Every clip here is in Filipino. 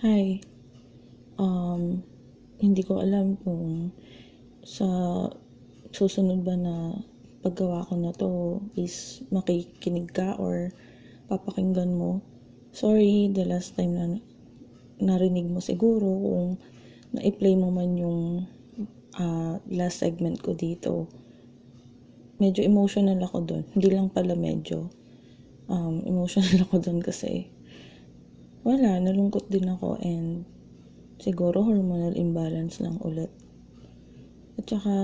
Hi. Um, hindi ko alam kung sa susunod ba na paggawa ko na to is makikinig ka or papakinggan mo. Sorry, the last time na narinig mo siguro kung na-play mo man yung uh, last segment ko dito. Medyo emotional ako doon. Hindi lang pala medyo. Um, emotional ako doon kasi wala, nalungkot din ako and siguro hormonal imbalance lang ulit. At saka,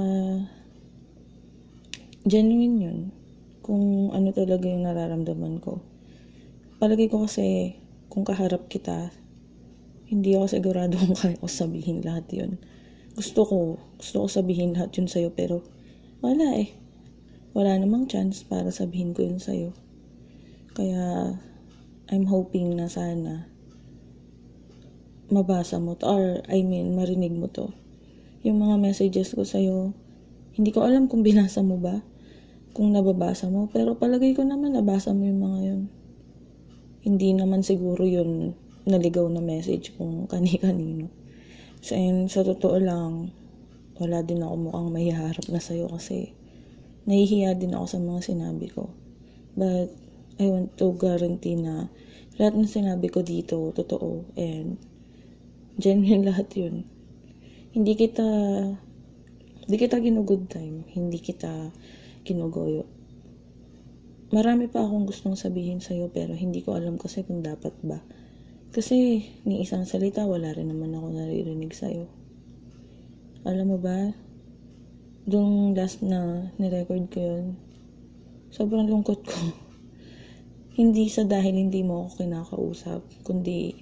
genuine yun. Kung ano talaga yung nararamdaman ko. Palagi ko kasi, kung kaharap kita, hindi ako sigurado kung kaya ko sabihin lahat yun. Gusto ko, gusto ko sabihin lahat yun sa'yo, pero wala eh. Wala namang chance para sabihin ko yun sa'yo. Kaya, I'm hoping na sana mabasa mo to, or I mean, marinig mo to. Yung mga messages ko sa'yo, hindi ko alam kung binasa mo ba, kung nababasa mo, pero palagay ko naman nabasa mo yung mga yun. Hindi naman siguro yun naligaw na message kung kani-kanino. So, and, sa totoo lang, wala din ako mukhang mahiharap na sa'yo kasi nahihiya din ako sa mga sinabi ko. But, I want to guarantee na lahat ng sinabi ko dito, totoo. And, genuine lahat yun. Hindi kita, hindi kita ginugood time. Hindi kita kinugoyo. Marami pa akong gustong sabihin sa'yo pero hindi ko alam kasi kung dapat ba. Kasi ni isang salita wala rin naman ako naririnig sa'yo. Alam mo ba, Dung last na nirecord ko yun, sobrang lungkot ko. hindi sa dahil hindi mo ako kinakausap, kundi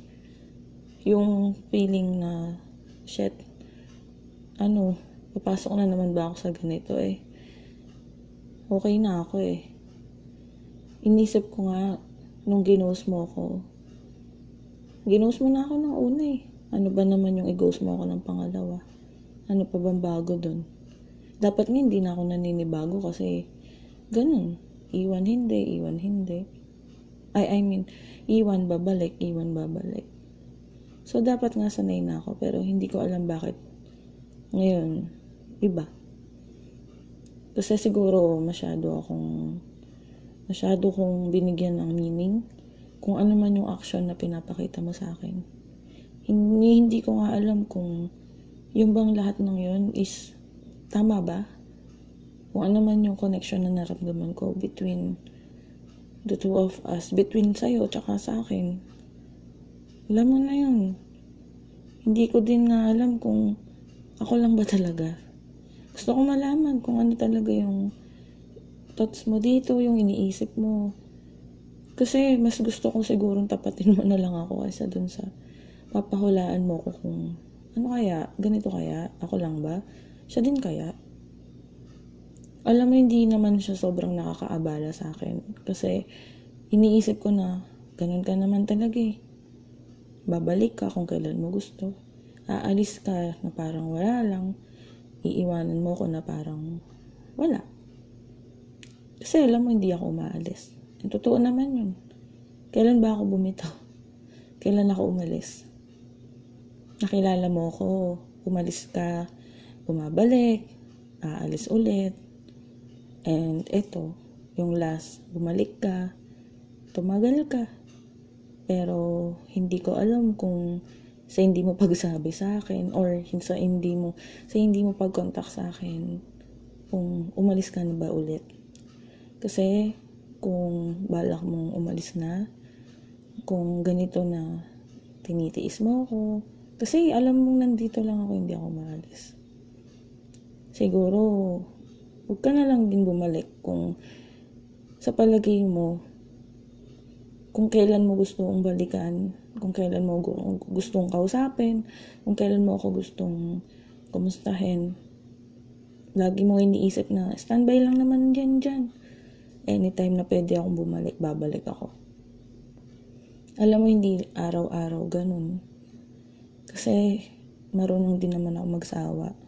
yung feeling na, shit, ano, papasok na naman ba ako sa ganito eh. Okay na ako eh. Inisip ko nga, nung ginost mo ako, ginost mo na ako ng una eh. Ano ba naman yung i-ghost mo ako ng pangalawa? Ano pa bang bago doon? Dapat nga hindi na ako naninibago kasi ganun. Iwan hindi, iwan hindi. I, I mean, iwan babalik, iwan babalik. So, dapat nga sanay na ako pero hindi ko alam bakit ngayon, iba. Kasi siguro masyado akong masyado kong binigyan ng meaning kung ano man yung action na pinapakita mo sa akin. Hindi, hindi ko nga alam kung yung bang lahat ng yun is Tama ba? Kung ano man yung connection na naramdaman ko between the two of us, between sa'yo tsaka sa akin. Alam mo na yun. Hindi ko din na alam kung ako lang ba talaga. Gusto ko malaman kung ano talaga yung thoughts mo dito, yung iniisip mo. Kasi mas gusto ko sigurong tapatin mo na lang ako kaysa dun sa papahulaan mo ko kung ano kaya, ganito kaya, ako lang ba? Siya din kaya? Alam mo, hindi naman siya sobrang nakakaabala sa akin. Kasi, iniisip ko na, ganun ka naman talaga eh. Babalik ka kung kailan mo gusto. Aalis ka na parang wala lang. Iiwanan mo ko na parang wala. Kasi alam mo, hindi ako umaalis. Ang totoo naman yun. Kailan ba ako bumitaw? Kailan ako umalis? Nakilala mo ako, umalis ka, bumabalik, aalis ulit. And ito, yung last, bumalik ka, tumagal ka. Pero hindi ko alam kung sa hindi mo pagsabi sa akin or sa hindi mo sa hindi mo pag-contact sa akin kung umalis ka na ba ulit. Kasi kung balak mong umalis na, kung ganito na tinitiis mo ako, kasi alam mong nandito lang ako, hindi ako maalis siguro, huwag ka na lang din bumalik kung sa palagay mo, kung kailan mo gustong balikan, kung kailan mo gustong kausapin, kung kailan mo ako gustong kumustahin. Lagi mo iniisip na, standby lang naman dyan dyan. Anytime na pwede akong bumalik, babalik ako. Alam mo, hindi araw-araw ganun. Kasi, marunong din naman ako magsawa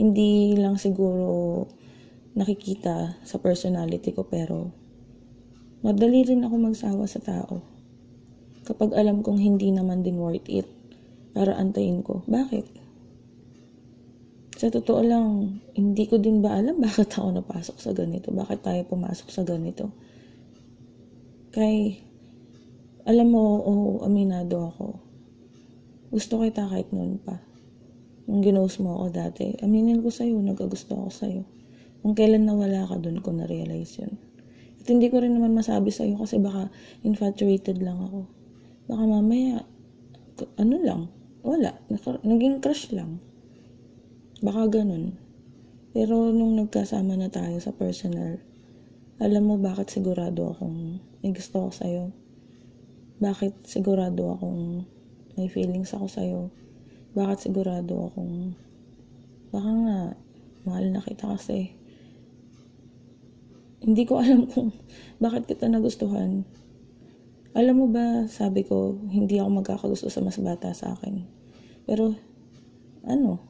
hindi lang siguro nakikita sa personality ko pero madali rin ako magsawa sa tao. Kapag alam kong hindi naman din worth it para antayin ko. Bakit? Sa totoo lang, hindi ko din ba alam bakit ako napasok sa ganito? Bakit tayo pumasok sa ganito? Kay, alam mo, oh, aminado ako. Gusto kita kahit noon pa. Nung ginos mo ako dati, aminin ko sa'yo, nagkagusto ako sa'yo. Kung kailan nawala ka doon ko na-realize yun. At hindi ko rin naman masabi sa'yo kasi baka infatuated lang ako. Baka mamaya, ano lang, wala. Naging crush lang. Baka ganun. Pero nung nagkasama na tayo sa personal, alam mo bakit sigurado akong may gusto ko sa'yo? Bakit sigurado akong may feelings ako sa'yo? Bakit sigurado akong baka nga mahal na kita kasi hindi ko alam kung bakit kita nagustuhan. Alam mo ba, sabi ko, hindi ako magkakagusto sa mas bata sa akin. Pero, ano,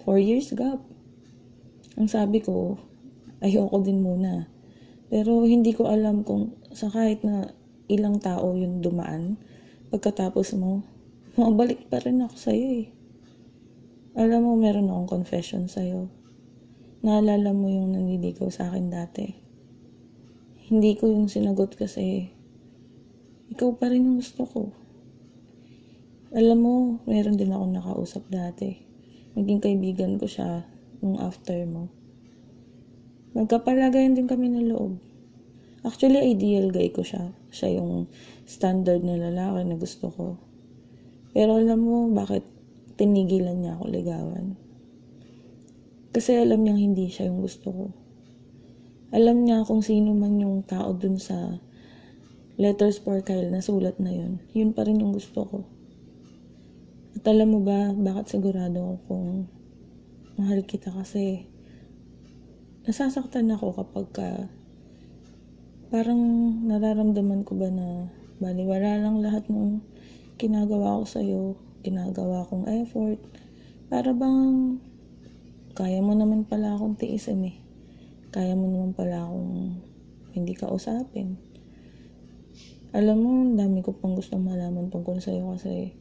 four years gap. Ang sabi ko, ayoko din muna. Pero hindi ko alam kung sa kahit na ilang tao yung dumaan, pagkatapos mo, mabalik pa rin ako sa'yo eh. Alam mo, meron akong confession sa'yo. Naalala mo yung nanliligaw sa akin dati. Hindi ko yung sinagot kasi ikaw pa rin yung gusto ko. Alam mo, meron din ako nakausap dati. Naging kaibigan ko siya nung after mo. Magkapalagayan din kami ng loob. Actually, ideal guy ko siya. Siya yung standard na lalaki na gusto ko. Pero alam mo, bakit tinigilan niya ako ligawan? Kasi alam niyang hindi siya yung gusto ko. Alam niya kung sino man yung tao dun sa letters for Kyle na sulat na yun. Yun pa rin yung gusto ko. At alam mo ba, bakit sigurado ako kung mahal kita kasi nasasaktan ako kapag ka parang nararamdaman ko ba na baliwala lang lahat ng ginagawa ko sa'yo, ginagawa kong effort, para bang kaya mo naman pala akong tiisin eh kaya mo naman pala akong hindi ka usapin. Alam mo, dami ko pang gustong malaman tungkol sa'yo kasi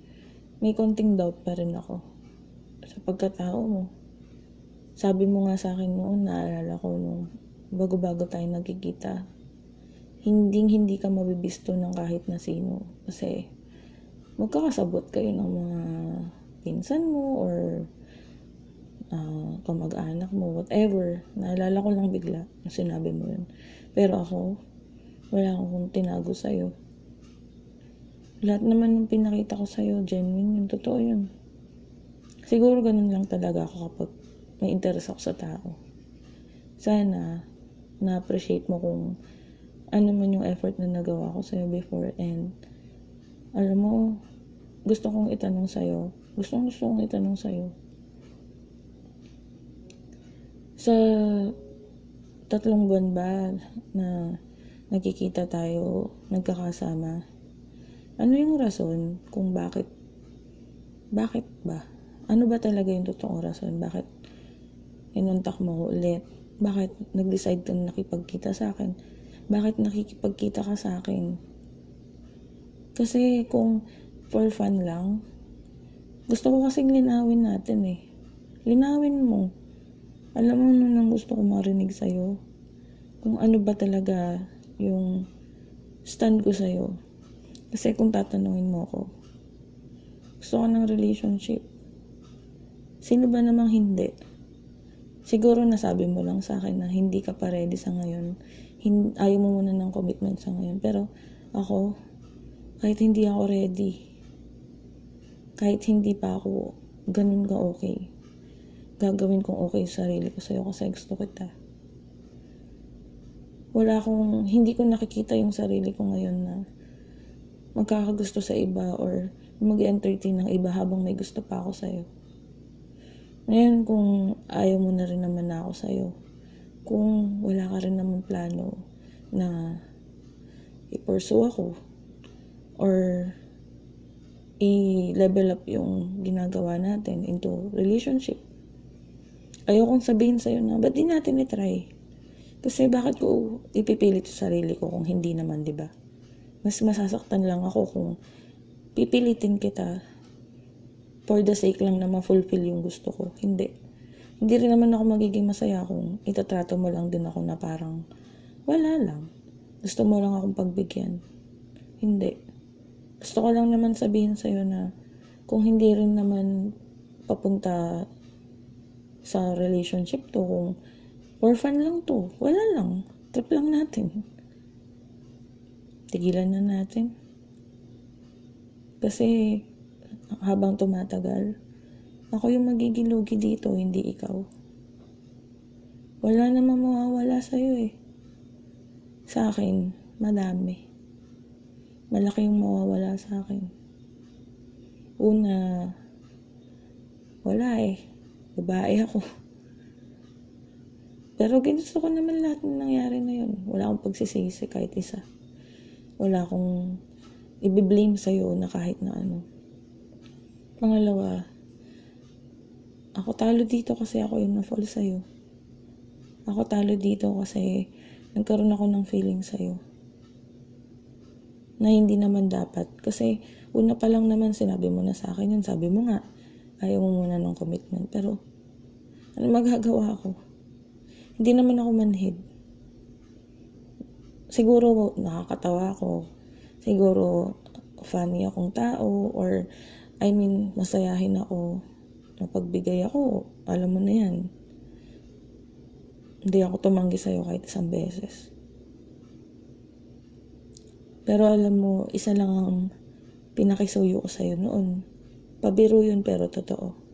may konting doubt pa rin ako sa pagkatao mo. Sabi mo nga sa akin noon, naalala ko nung bago-bago tayo nagkikita, hindi hindi ka mabibisto ng kahit na sino. Kasi magkakasabot kayo ng mga pinsan mo or uh, kamag-anak mo, whatever. Naalala ko lang bigla yung sinabi mo yun. Pero ako, wala akong tinago sa'yo. Lahat naman ng pinakita ko sa'yo, genuine yun, totoo yun. Siguro ganun lang talaga ako kapag may interest ako sa tao. Sana, na-appreciate mo kung ano man yung effort na nagawa ko sa'yo before and alam mo, gusto kong itanong sa'yo, gusto gusto kong itanong sa'yo, sa tatlong buwan ba na nagkikita tayo, nagkakasama, ano yung rason kung bakit, bakit ba? Ano ba talaga yung totoong rason? Bakit inuntak mo ulit? Bakit nag-decide kang nakipagkita sa akin? Bakit nakikipagkita ka sa akin? Kasi kung for fun lang, gusto ko kasing linawin natin eh. Linawin mo alam mo nun ang gusto ko marinig sa'yo. Kung ano ba talaga yung stand ko sa'yo. Kasi kung tatanungin mo ako, gusto ko ng relationship. Sino ba namang hindi? Siguro nasabi mo lang sa akin na hindi ka pa ready sa ngayon. Ayaw mo muna ng commitment sa ngayon. Pero ako, kahit hindi ako ready, kahit hindi pa ako ganun ka okay, gagawin kong okay sa sarili ko sa'yo kasi gusto kita. Wala akong, hindi ko nakikita yung sarili ko ngayon na magkakagusto sa iba or mag-entertain ng iba habang may gusto pa ako sa'yo. Ngayon, kung ayaw mo na rin naman na ako sa'yo, kung wala ka rin naman plano na i-pursue ako or i-level up yung ginagawa natin into relationship, Ayokong sabihin sa'yo na, ba't di natin itry? Kasi bakit ko ipipilit sa sarili ko kung hindi naman, di ba? Mas masasaktan lang ako kung pipilitin kita for the sake lang na ma-fulfill yung gusto ko. Hindi. Hindi rin naman ako magiging masaya kung itatrato mo lang din ako na parang wala lang. Gusto mo lang akong pagbigyan. Hindi. Gusto ko lang naman sabihin sa'yo na kung hindi rin naman papunta sa relationship to, kung for fun lang to, wala lang. Trip lang natin. Tigilan na natin. Kasi habang tumatagal, ako yung magiging lugi dito, hindi ikaw. Wala namang mawawala sa'yo eh. Sa akin, madami. Malaki yung mawawala sa akin. Una, wala eh. Babae ako. Pero ginusto ko naman lahat ng nangyari na yun. Wala akong pagsisisi kahit isa. Wala akong ibiblame sa'yo na kahit na ano. Pangalawa, ako talo dito kasi ako yung na-fall sa'yo. Ako talo dito kasi nagkaroon ako ng feeling sa'yo. Na hindi naman dapat. Kasi Una pa lang naman sinabi mo na sa akin yun. Sabi mo nga, ayaw mo muna ng commitment. Pero, ano magagawa ko? Hindi naman ako manhid. Siguro nakakatawa ako. Siguro funny akong tao or I mean, masayahin ako. Napagbigay ako. Alam mo na yan. Hindi ako tumanggi sa'yo kahit isang beses. Pero alam mo, isa lang ang pinakisuyo ko sa'yo noon. Pabiro yun pero totoo.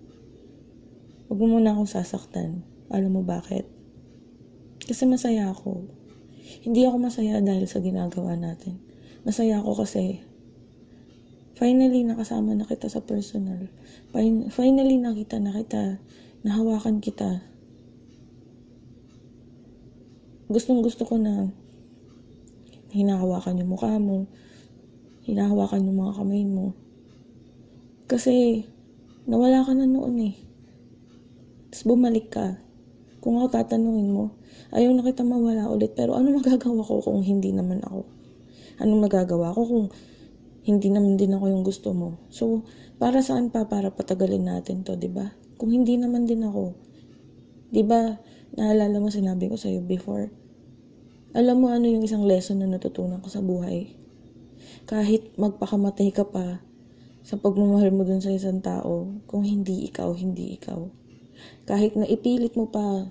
Huwag mo muna akong sasaktan. Alam mo bakit? Kasi masaya ako. Hindi ako masaya dahil sa ginagawa natin. Masaya ako kasi finally nakasama na kita sa personal. Finally nakita na kita. Nahawakan kita. Gustong gusto ko na hinahawakan yung mukha mo, hinahawakan yung mga kamay mo. Kasi, nawala ka na noon eh. Tapos bumalik ka. Kung ako tatanungin mo, ayaw na kita mawala ulit, pero ano magagawa ko kung hindi naman ako? Anong magagawa ko kung hindi naman din ako yung gusto mo? So, para saan pa para patagalin natin to, di ba? Kung hindi naman din ako, di ba, naalala mo sinabi ko sa'yo before, alam mo ano yung isang lesson na natutunan ko sa buhay? kahit magpakamatay ka pa sa pagmamahal mo dun sa isang tao, kung hindi ikaw, hindi ikaw. Kahit na ipilit mo pa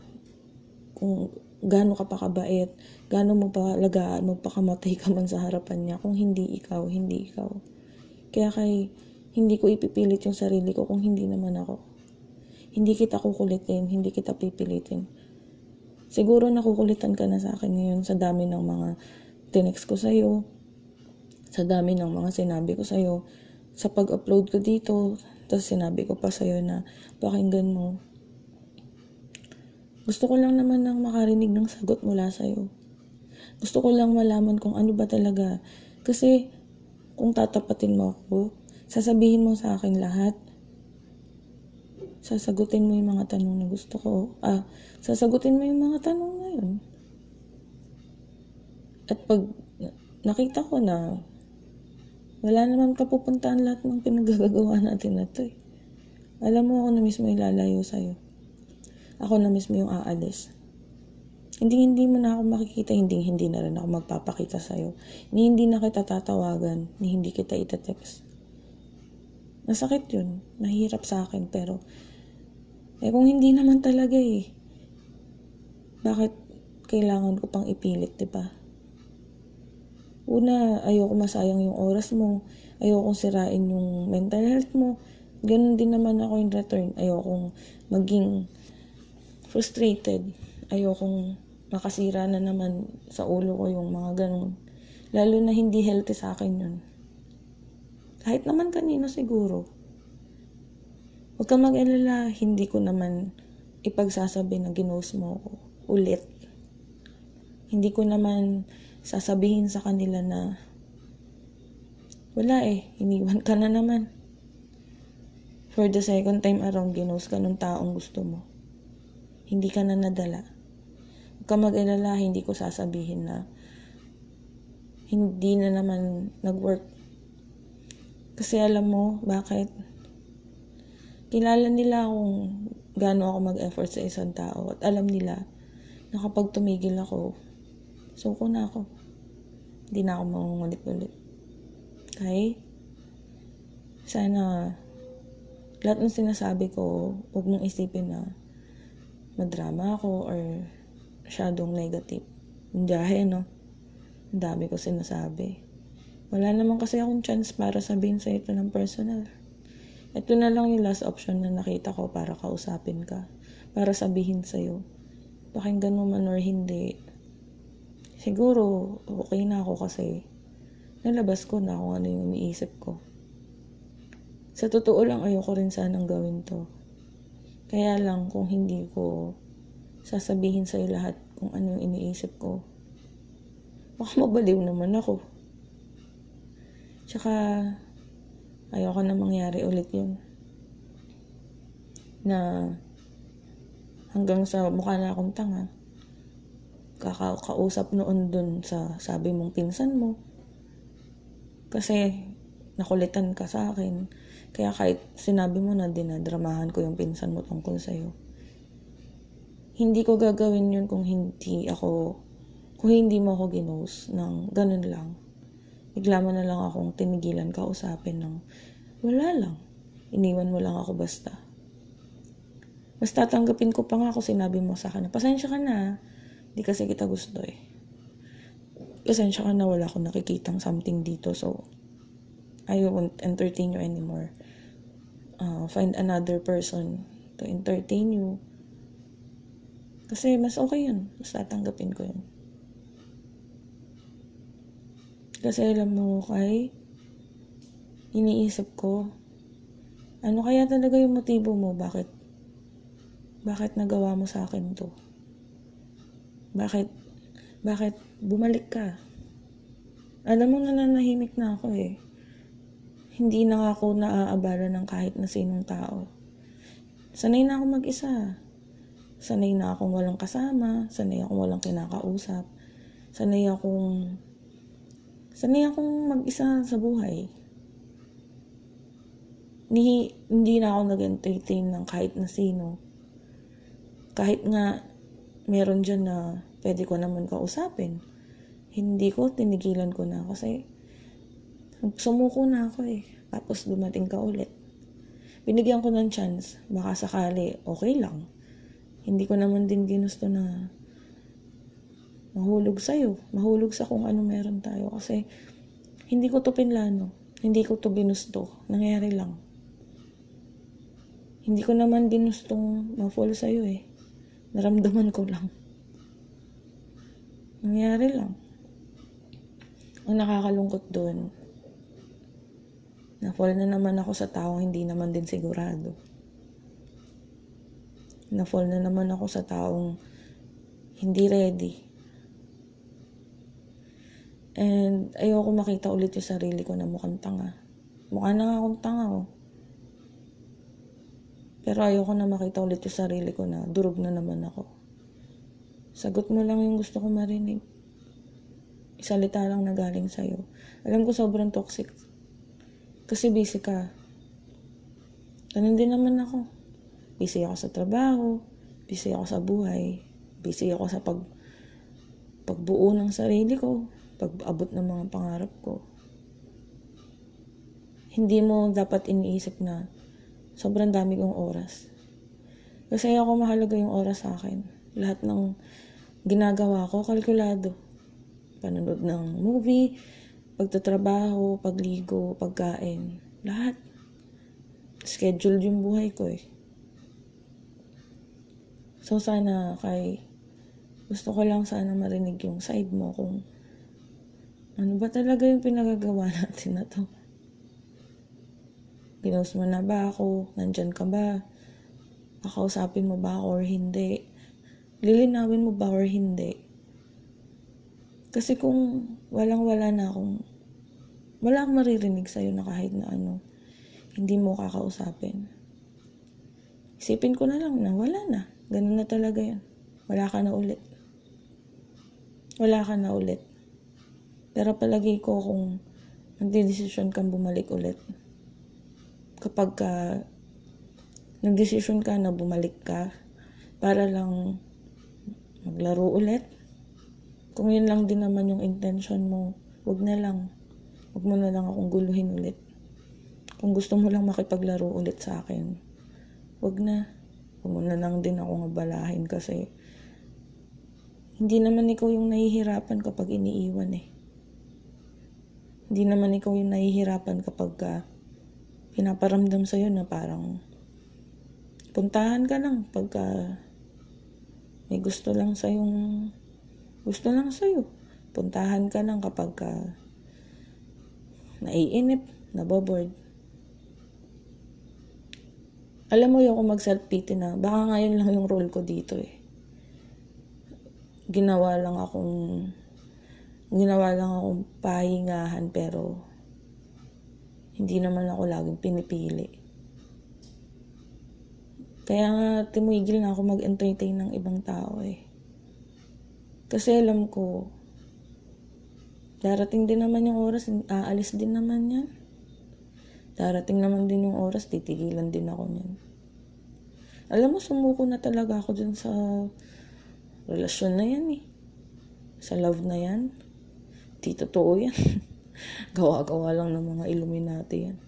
kung gaano ka pa kabait, gaano mo pa lagaan, magpakamatay ka man sa harapan niya, kung hindi ikaw, hindi ikaw. Kaya kay, hindi ko ipipilit yung sarili ko kung hindi naman ako. Hindi kita kukulitin, hindi kita pipilitin. Siguro nakukulitan ka na sa akin ngayon sa dami ng mga tinext ko sa'yo, sa dami ng mga sinabi ko sa'yo, sa pag-upload ko dito, tapos sinabi ko pa sa'yo na pakinggan mo. Gusto ko lang naman nang makarinig ng sagot mula sa'yo. Gusto ko lang malaman kung ano ba talaga. Kasi kung tatapatin mo ako, sasabihin mo sa akin lahat. Sasagutin mo yung mga tanong na gusto ko. Ah, sasagutin mo yung mga tanong na yun. At pag nakita ko na wala naman kapupuntahan lahat ng pinagagagawa natin na to eh. Alam mo ako na mismo ilalayo sa'yo. Ako na mismo yung aalis. Hindi hindi mo na ako makikita, hindi hindi na rin ako magpapakita sa'yo. Ni hindi na kita tatawagan, ni hindi kita itatext. Masakit yun. Mahirap sa akin, pero eh kung hindi naman talaga eh, bakit kailangan ko pang ipilit, di ba? Una, ayoko masayang yung oras mo. Ayoko sirain yung mental health mo. Ganon din naman ako in return. Ayoko maging frustrated. Ayoko makasira na naman sa ulo ko yung mga ganun. Lalo na hindi healthy sa akin yun. Kahit naman kanino siguro. Huwag kang mag-alala, hindi ko naman ipagsasabi na ginos mo ako ulit. Hindi ko naman sasabihin sa kanila na wala eh, iniwan ka na naman. For the second time around, ginos ka nung taong gusto mo. Hindi ka na nadala. Huwag ka mag-alala, hindi ko sasabihin na hindi na naman nag-work. Kasi alam mo, bakit? Kilala nila kung gaano ako mag-effort sa isang tao at alam nila na kapag tumigil ako, suko na ako. Hindi na ako mangungulit-ulit. Okay? Sana lahat ng sinasabi ko, huwag mong isipin na madrama ako or masyadong negative. Hindi, no? Ang dami ko sinasabi. Wala naman kasi akong chance para sabihin sa ito ng personal. Ito na lang yung last option na nakita ko para kausapin ka. Para sabihin sa'yo. Pakinggan mo man or hindi. Siguro, okay na ako kasi nalabas ko na kung ano yung iniisip ko. Sa totoo lang, ayoko rin sanang gawin to. Kaya lang, kung hindi ko sasabihin sa'yo lahat kung ano yung iniisip ko, baka mabaliw naman ako. Tsaka, ayoko na mangyari ulit yun. Na, hanggang sa mukha na akong tanga, kakakausap noon dun sa sabi mong pinsan mo. Kasi, nakulitan ka sa akin kaya kahit sinabi mo na dinadramahan ko yung pinsan mo tungkol sa'yo, hindi ko gagawin yun kung hindi ako, kung hindi mo ako ginos ng ganun lang. Bigla mo na lang akong tinigilan ka usapin ng wala lang. Iniwan mo lang ako basta. Mas tatanggapin ko pa nga ako sinabi mo sa akin pasensya ka na. Hindi kasi kita gusto eh. Pasensya ka na wala akong nakikitang something dito so I won't entertain you anymore uh, find another person to entertain you. Kasi mas okay yun. Mas tatanggapin ko yun. Kasi alam mo, kay iniisip ko, ano kaya talaga yung motibo mo? Bakit? Bakit nagawa mo sa akin to? Bakit? Bakit bumalik ka? Alam mo, nananahimik na ako eh hindi na ako naaabala ng kahit na sinong tao. Sanay na ako mag-isa. Sanay na akong walang kasama. Sanay akong walang kinakausap. Sanay akong... Sanay akong mag-isa sa buhay. Ni, hindi na ako nag-entertain ng kahit na sino. Kahit nga meron dyan na pwede ko naman kausapin. Hindi ko, tinigilan ko na kasi Sumuko na ako eh. Tapos dumating ka ulit. Binigyan ko ng chance. Baka sakali, okay lang. Hindi ko naman din ginusto na mahulog sa'yo. Mahulog sa kung ano meron tayo. Kasi hindi ko to pinlano. Hindi ko to ginusto. Nangyari lang. Hindi ko naman ginustong ma-fall sa'yo eh. Naramdaman ko lang. Nangyari lang. Ang nakakalungkot doon, na-fall na naman ako sa taong hindi naman din sigurado. Na-fall na naman ako sa taong hindi ready. And ayoko makita ulit yung sarili ko na mukhang tanga. Mukha na nga akong tanga oh. Pero ayoko na makita ulit yung sarili ko na durog na naman ako. Sagot mo lang yung gusto ko marinig. Isalita lang na galing sa'yo. Alam ko sobrang toxic kasi busy ka. Ganun din naman ako. Busy ako sa trabaho, busy ako sa buhay, busy ako sa pag pagbuo ng sarili ko, pag-abot ng mga pangarap ko. Hindi mo dapat iniisip na sobrang dami kong oras. Kasi ako mahalaga yung oras sa akin. Lahat ng ginagawa ko, kalkulado. Panonood ng movie, pagtatrabaho, pagligo, pagkain, lahat. Schedule yung buhay ko eh. So sana kay gusto ko lang sana marinig yung side mo kung ano ba talaga yung pinagagawa natin na to. Ginos mo na ba ako? Nandyan ka ba? Kakausapin mo ba ako or hindi? Lilinawin mo ba or hindi? Kasi kung walang-wala na akong, wala akong maririnig sa'yo na kahit na ano, hindi mo kakausapin. Isipin ko na lang na wala na. Ganun na talaga yan. Wala ka na ulit. Wala ka na ulit. Pero palagi ko kung nagdidesisyon kang bumalik ulit. Kapag ka nagdesisyon ka na bumalik ka para lang maglaro ulit, kung yun lang din naman yung intention mo, wag na lang. Wag mo na lang akong guluhin ulit. Kung gusto mo lang makipaglaro ulit sa akin, wag na. Wag mo na lang din ako ngabalahin kasi hindi naman ikaw yung nahihirapan kapag iniiwan eh. Hindi naman ikaw yung nahihirapan kapag ka pinaparamdam sa'yo na parang puntahan ka lang pagka may gusto lang sa'yong gusto lang sa'yo. Puntahan ka lang kapag ka naiinip, naboboard. Alam mo yung kung mag-self-pity na, baka ngayon lang yung role ko dito eh. Ginawa lang akong, ginawa lang akong pahingahan pero hindi naman ako laging pinipili. Kaya nga tumigil na ako mag-entertain ng ibang tao eh. Kasi alam ko, darating din naman yung oras, aalis din naman yan. Darating naman din yung oras, titigilan din ako niyan. Alam mo, sumuko na talaga ako dun sa relasyon na yan eh. Sa love na yan. Di totoo yan. Gawa-gawa lang ng mga Illuminati yan.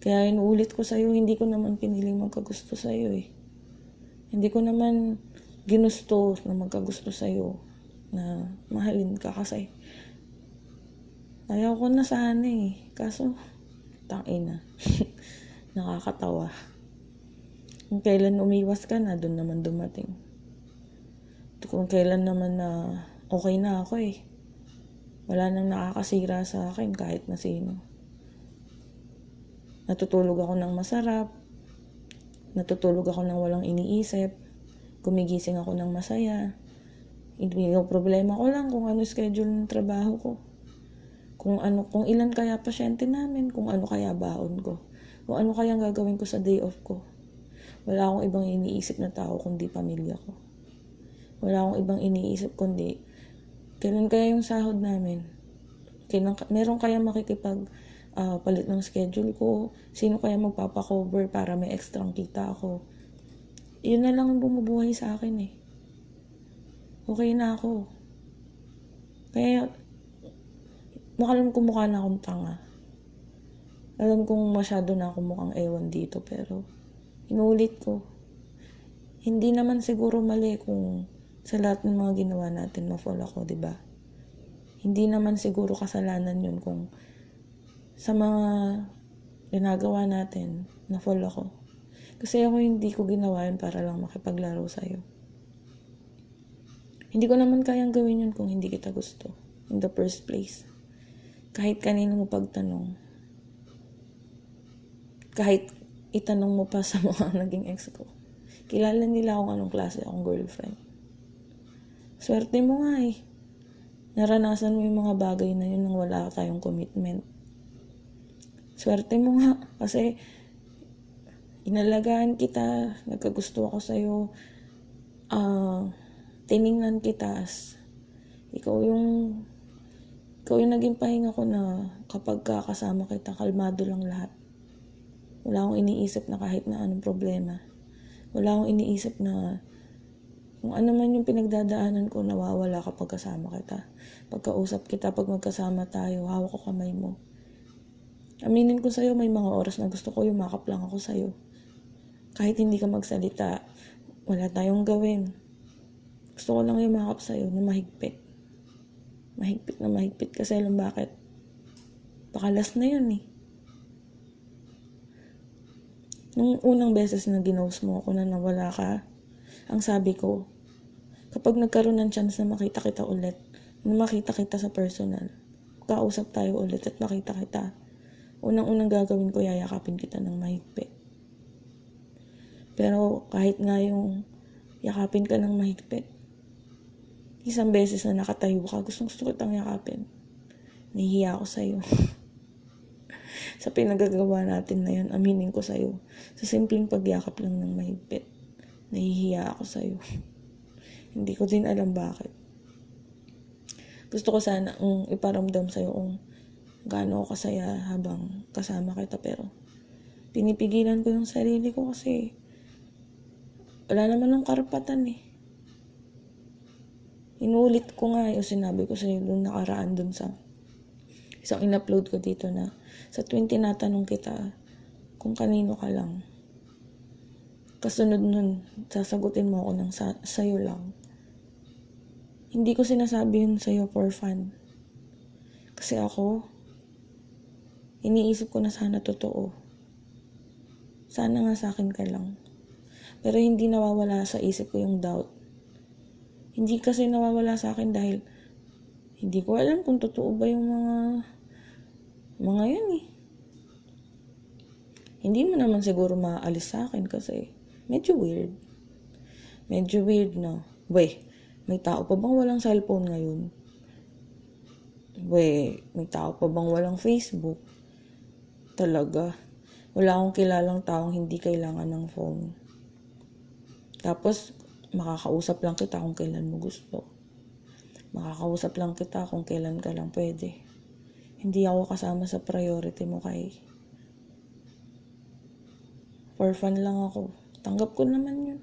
Kaya inuulit ko sa'yo, hindi ko naman piniling magkagusto sa'yo eh. Hindi ko naman ginusto na magkagusto sa'yo na mahalin ka kasi ayaw ko na sana eh. Kaso, tangina. Nakakatawa. Kung kailan umiwas ka na, doon naman dumating. Kung kailan naman na okay na ako eh. Wala nang nakakasira sa akin kahit na sino. Natutulog ako ng masarap. Natutulog ako ng walang iniisip gumigising ako ng masaya. Yung problema ko lang kung ano schedule ng trabaho ko. Kung ano, kung ilan kaya pasyente namin, kung ano kaya baon ko. Kung ano kaya gagawin ko sa day off ko. Wala akong ibang iniisip na tao kundi pamilya ko. Wala akong ibang iniisip kundi kailan kaya yung sahod namin. Kailan, meron kaya makikipag uh, palit ng schedule ko. Sino kaya magpapakover para may extra kita ako yun na lang ang bumubuhay sa akin eh. Okay na ako. Kaya, makalam ko mukha na akong tanga. Alam kong masyado na ako mukhang ewan dito, pero inulit ko. Hindi naman siguro mali kung sa lahat ng mga ginawa natin ma-fall ako, di ba? Hindi naman siguro kasalanan yun kung sa mga ginagawa natin na-fall ako. Kasi ako hindi ko ginawa yun para lang makipaglaro sa'yo. Hindi ko naman kayang gawin yun kung hindi kita gusto. In the first place. Kahit kanino mo pagtanong. Kahit itanong mo pa sa mga naging ex ko. Kilala nila kung anong klase akong girlfriend. Swerte mo nga eh. Naranasan mo yung mga bagay na yun nang wala tayong commitment. Swerte mo nga. Kasi inalagaan kita, nagkagusto ako sa'yo, uh, tiningnan kita as ikaw yung ikaw yung naging pahinga ko na kapag kakasama kita, kalmado lang lahat. Wala akong iniisip na kahit na anong problema. Wala akong iniisip na kung ano man yung pinagdadaanan ko, nawawala kapag kasama kita. Pagkausap kita, pag magkasama tayo, hawak ko kamay mo. Aminin ko sa'yo, may mga oras na gusto ko yumakap lang ako sa'yo. Kahit hindi ka magsalita, wala tayong gawin. Gusto ko lang yumakap sa'yo na mahigpit. Mahigpit na mahigpit kasi alam bakit. Pakalas na yun eh. Nung unang beses na ginose mo ako na nawala ka, ang sabi ko, kapag nagkaroon ng chance na makita kita ulit, na makita kita sa personal, kausap tayo ulit at makita kita, unang-unang gagawin ko, yayakapin kita ng mahigpit. Pero kahit nga yung yakapin ka ng mahigpit, isang beses na nakatayo ka, gustong gusto kitang yakapin. Nahihiya ako sa'yo. sa pinagagawa natin na yun, aminin ko sa'yo. Sa simpleng pagyakap lang ng mahigpit, nahihiya ako sa'yo. Hindi ko din alam bakit. Gusto ko sana um, iparamdam sa'yo kung gaano ako kasaya habang kasama kita pero pinipigilan ko yung sarili ko kasi wala naman ng karapatan eh. Inulit ko nga yung sinabi ko sa'yo nung nakaraan dun sa isang in-upload ko dito na sa tuwing tinatanong kita kung kanino ka lang. Kasunod nun, sasagutin mo ako ng sa- sa'yo lang. Hindi ko sinasabi yun sa'yo for fun. Kasi ako, iniisip ko na sana totoo. Sana nga sa akin ka lang. Pero hindi nawawala sa isip ko yung doubt. Hindi kasi nawawala sa akin dahil hindi ko alam kung totoo ba yung mga mga yan eh. Hindi mo naman siguro maaalis sa akin kasi medyo weird. Medyo weird na. We, may tao pa bang walang cellphone ngayon? We, may tao pa bang walang Facebook? Talaga. Wala akong kilalang taong hindi kailangan ng phone. Tapos, makakausap lang kita kung kailan mo gusto. Makakausap lang kita kung kailan ka lang pwede. Hindi ako kasama sa priority mo kay for fun lang ako. Tanggap ko naman yun.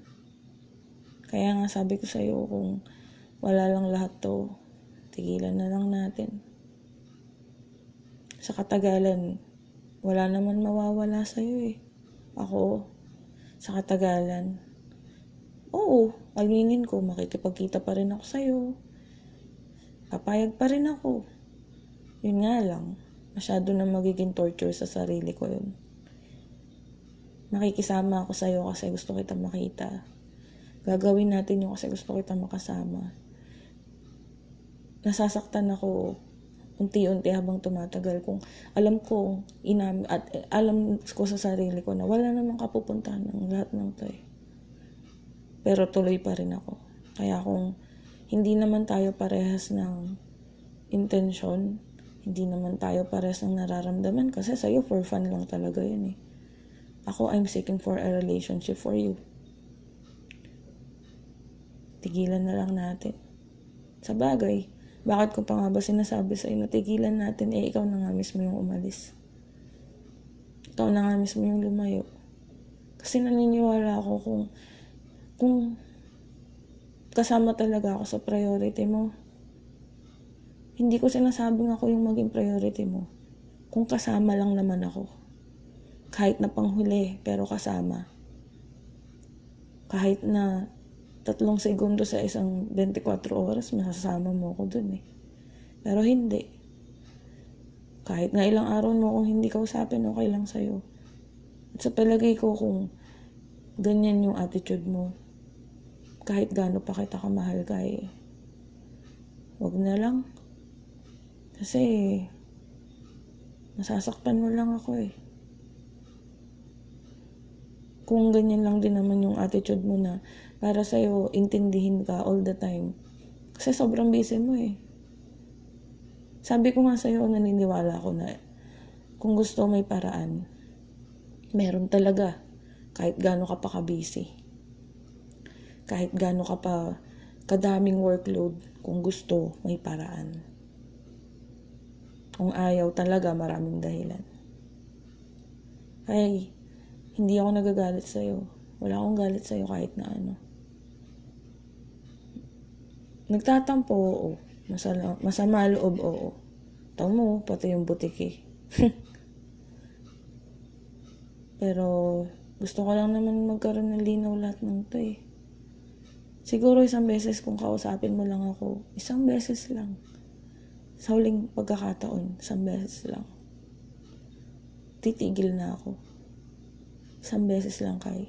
Kaya nga sabi ko sa'yo kung wala lang lahat to, tigilan na lang natin. Sa katagalan, wala naman mawawala sa'yo eh. Ako, sa katagalan, oo, alinin ko, makikipagkita pa rin ako sa'yo. Papayag pa rin ako. Yun nga lang, masyado na magiging torture sa sarili ko yun makikisama ako sa'yo kasi gusto kita makita. Gagawin natin yung kasi gusto kita makasama. Nasasaktan ako unti-unti habang tumatagal kung alam ko inam at eh, alam ko sa sarili ko na wala namang kapupuntahan ng lahat ng to eh. Pero tuloy pa rin ako. Kaya kung hindi naman tayo parehas ng intention, hindi naman tayo parehas ng nararamdaman kasi sa'yo for fun lang talaga yun eh. Ako, I'm seeking for a relationship for you. Tigilan na lang natin. Sa bagay, bakit ko pa nga ba sinasabi sa'yo na tigilan natin, eh ikaw na nga mismo yung umalis. Ikaw na nga mismo yung lumayo. Kasi naniniwala ako kung, kung kasama talaga ako sa priority mo. Hindi ko sinasabing ako yung maging priority mo. Kung kasama lang naman ako. Kahit na panghuli, pero kasama. Kahit na tatlong segundo sa isang 24 oras, masasama mo ako dun eh. Pero hindi. Kahit nga ilang araw mo kung hindi kausapin, okay lang sa'yo. At sa palagay ko kung ganyan yung attitude mo, kahit gaano pa kita kamahal kay, wag na lang. Kasi, masasaktan mo lang ako eh kung ganyan lang din naman yung attitude mo na para sa'yo, intindihin ka all the time. Kasi sobrang busy mo eh. Sabi ko nga sa'yo, naniniwala ako na kung gusto may paraan, meron talaga. Kahit gaano ka pa ka-busy. Kahit gaano ka pa kadaming workload, kung gusto, may paraan. Kung ayaw talaga, maraming dahilan. Ay, hindi ako nagagalit sa'yo. Wala akong galit sa'yo kahit na ano. Nagtatampo, oo. Masala, masama loob, oo. Tao mo, pati yung butiki. Pero, gusto ko lang naman magkaroon ng linaw lahat ng to eh. Siguro isang beses kung kausapin mo lang ako, isang beses lang. Sa huling pagkakataon, isang beses lang. Titigil na ako. Isang beses lang kay.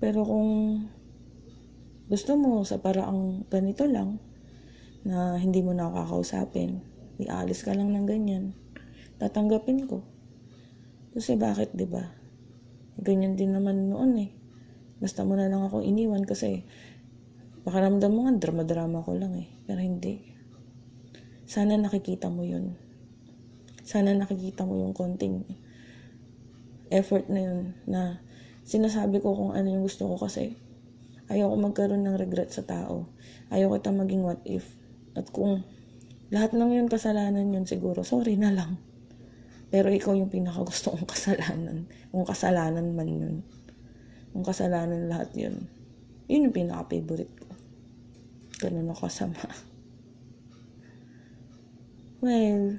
Pero kung gusto mo sa paraang ganito lang, na hindi mo na kakausapin, ialis ka lang ng ganyan, tatanggapin ko. Kasi bakit, di ba? Ganyan din naman noon eh. Basta mo na lang ako iniwan kasi pakaramdam mo nga, drama-drama ko lang eh. Pero hindi. Sana nakikita mo yun sana nakikita mo yung konting effort na yun na sinasabi ko kung ano yung gusto ko kasi Ayoko magkaroon ng regret sa tao. Ayoko kita maging what if. At kung lahat ng yun kasalanan yun siguro, sorry na lang. Pero ikaw yung pinakagusto kong kasalanan. Kung kasalanan man yun. Kung kasalanan lahat yun. Yun yung pinaka-favorite ko. Ganun ako kasama. Well,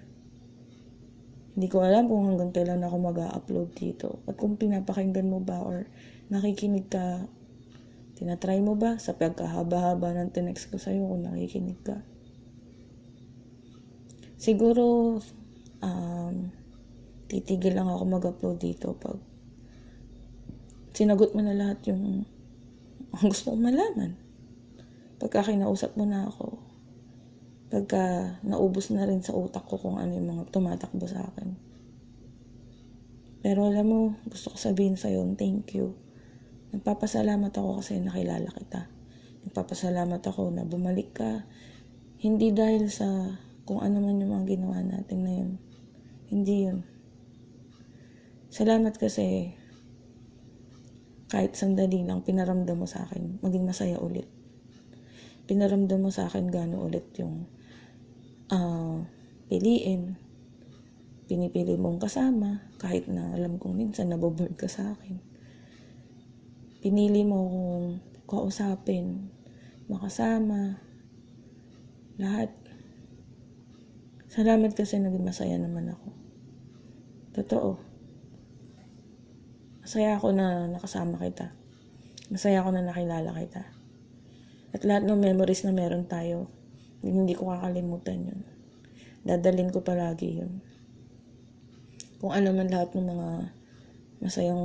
hindi ko alam kung hanggang kailan ako mag-upload dito. At kung pinapakinggan mo ba or nakikinig ka, tinatry mo ba sa pagkahaba-haba ng tinext ko sa'yo kung nakikinig ka. Siguro, um, titigil lang ako mag-upload dito pag sinagot mo na lahat yung ang gusto kong malaman. Pagka kinausap mo na ako, pagka naubos na rin sa utak ko kung ano yung mga tumatakbo sa akin. Pero alam mo, gusto ko sabihin sa'yo, thank you. Nagpapasalamat ako kasi nakilala kita. Nagpapasalamat ako na bumalik ka. Hindi dahil sa kung ano man yung mga ginawa natin na yun. Hindi yun. Salamat kasi kahit sandali lang pinaramdam mo sa akin, maging masaya ulit. Pinaramdam mo sa akin gano'n ulit yung uh, piliin. Pinipili mong kasama, kahit na alam kong minsan naboboard ka sa akin. Pinili mo kung kausapin, makasama, lahat. Salamat kasi naging masaya naman ako. Totoo. Masaya ako na nakasama kita. Masaya ako na nakilala kita. At lahat ng memories na meron tayo, hindi ko kakalimutan yun. Dadalin ko palagi yun. Kung ano man lahat ng mga masayang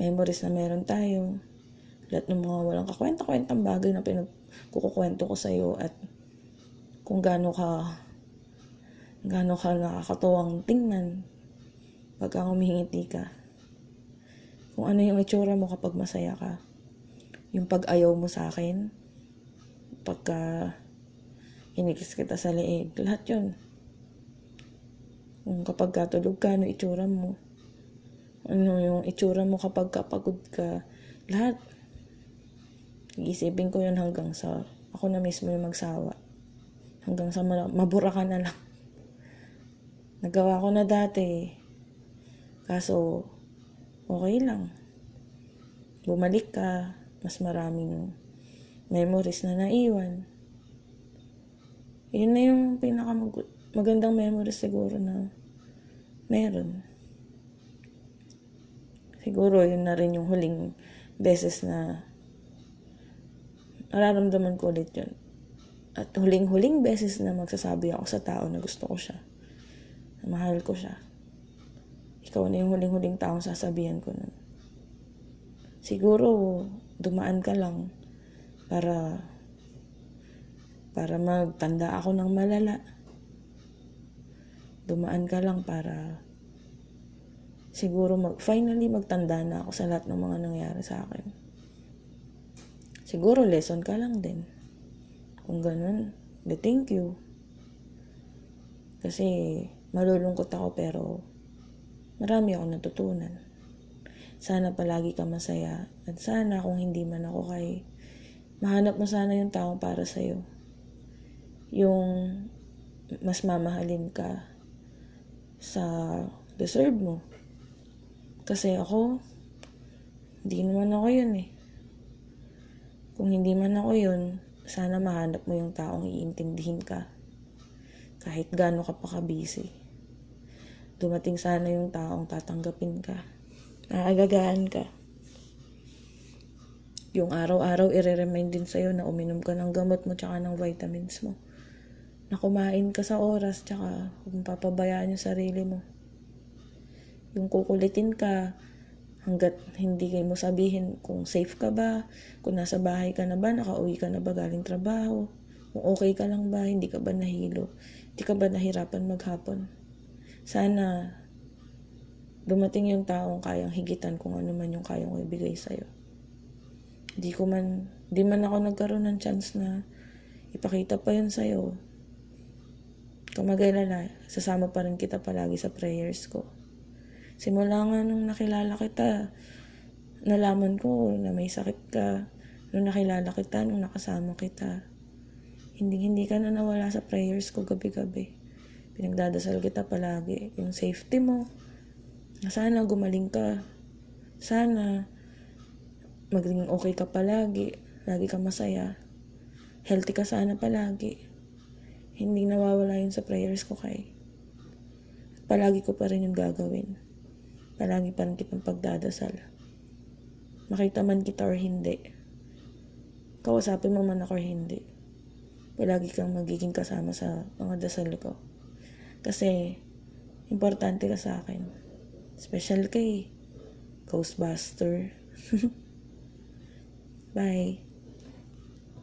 memories na meron tayo, lahat ng mga walang kakwenta-kwentang bagay na pinagkukukwento ko sa'yo at kung gaano ka gaano ka nakakatuwang tingnan pagka humingiti ka. Kung ano yung itsura mo kapag masaya ka. Yung pag-ayaw mo sa akin, pagka inikis kita sa leeg. Lahat yun. Kung kapag katulog ka, ano itsura mo. Ano yung itsura mo kapag kapagod ka. Lahat. Iisipin ko yun hanggang sa ako na mismo yung magsawa. Hanggang sa mabura ka na lang. Nagawa ko na dati. Kaso, okay lang. Bumalik ka, mas maraming memories na naiwan. Yun na yung pinaka magandang memories siguro na meron. Siguro yun na rin yung huling beses na nararamdaman ko ulit yun. At huling-huling beses na magsasabi ako sa tao na gusto ko siya. Na mahal ko siya. Ikaw na yung huling-huling taong sasabihan ko nun. Siguro, dumaan ka lang para para magtanda ako ng malala. Dumaan ka lang para siguro mag, finally magtanda na ako sa lahat ng mga nangyari sa akin. Siguro lesson ka lang din. Kung ganun, de thank you. Kasi malulungkot ako pero marami akong natutunan. Sana palagi ka masaya at sana kung hindi man ako kay mahanap mo sana yung taong para sa'yo. Yung mas mamahalin ka sa deserve mo. Kasi ako, hindi naman ako yun eh. Kung hindi man ako yun, sana mahanap mo yung taong iintindihin ka. Kahit gaano ka pa ka-busy. Dumating sana yung taong tatanggapin ka. Naagagaan ka yung araw-araw i-remind din sa'yo na uminom ka ng gamot mo tsaka ng vitamins mo. Na kumain ka sa oras tsaka kung papabayaan yung sarili mo. Yung kukulitin ka hanggat hindi mo sabihin kung safe ka ba, kung nasa bahay ka na ba, nakauwi ka na ba galing trabaho, kung okay ka lang ba, hindi ka ba nahilo, hindi ka ba nahirapan maghapon. Sana dumating yung taong kayang higitan kung ano man yung kayang ibigay sa'yo. Di ko man, di man ako nagkaroon ng chance na ipakita pa yun sa'yo. Kung mag-alala, sasama pa rin kita palagi sa prayers ko. Simula nga nung nakilala kita, nalaman ko na may sakit ka, nung nakilala kita, nung nakasama kita, hindi hindi ka na nawala sa prayers ko gabi-gabi. Pinagdadasal kita palagi. Yung safety mo. Sana gumaling ka. Sana maging okay ka palagi. Lagi ka masaya. Healthy ka sana palagi. Hindi nawawala yun sa prayers ko kay. Palagi ko pa rin yung gagawin. Palagi pa rin kitang pagdadasal. Makita man kita or hindi. Kausapin mo man ako or hindi. Palagi kang magiging kasama sa mga dasal ko. Kasi, importante ka sa akin. Special kay Ghostbuster. Bye.